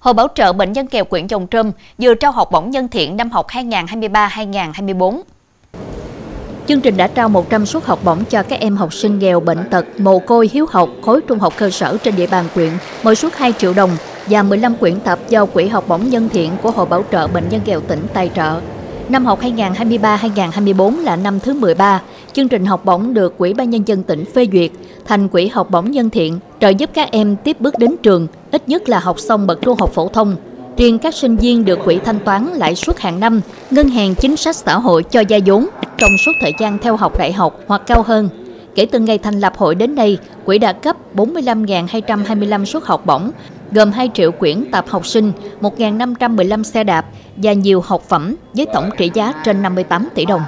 Hội Bảo trợ Bệnh nhân nghèo quyện Chồng Trâm vừa trao học bổng nhân thiện năm học 2023-2024. Chương trình đã trao 100 suất học bổng cho các em học sinh nghèo bệnh tật, mồ côi hiếu học, khối trung học cơ sở trên địa bàn quyện, mỗi suất 2 triệu đồng và 15 quyển tập do Quỹ học bổng nhân thiện của Hội Bảo trợ Bệnh nhân nghèo tỉnh tài trợ. Năm học 2023-2024 là năm thứ 13, chương trình học bổng được Quỹ ban Nhân dân tỉnh phê duyệt thành quỹ học bổng nhân thiện, trợ giúp các em tiếp bước đến trường, ít nhất là học xong bậc trung học phổ thông. Riêng các sinh viên được quỹ thanh toán lãi suất hàng năm, ngân hàng chính sách xã hội cho gia vốn trong suốt thời gian theo học đại học hoặc cao hơn. Kể từ ngày thành lập hội đến nay, quỹ đã cấp 45.225 suất học bổng, gồm 2 triệu quyển tạp học sinh, 1.515 xe đạp và nhiều học phẩm với tổng trị giá trên 58 tỷ đồng.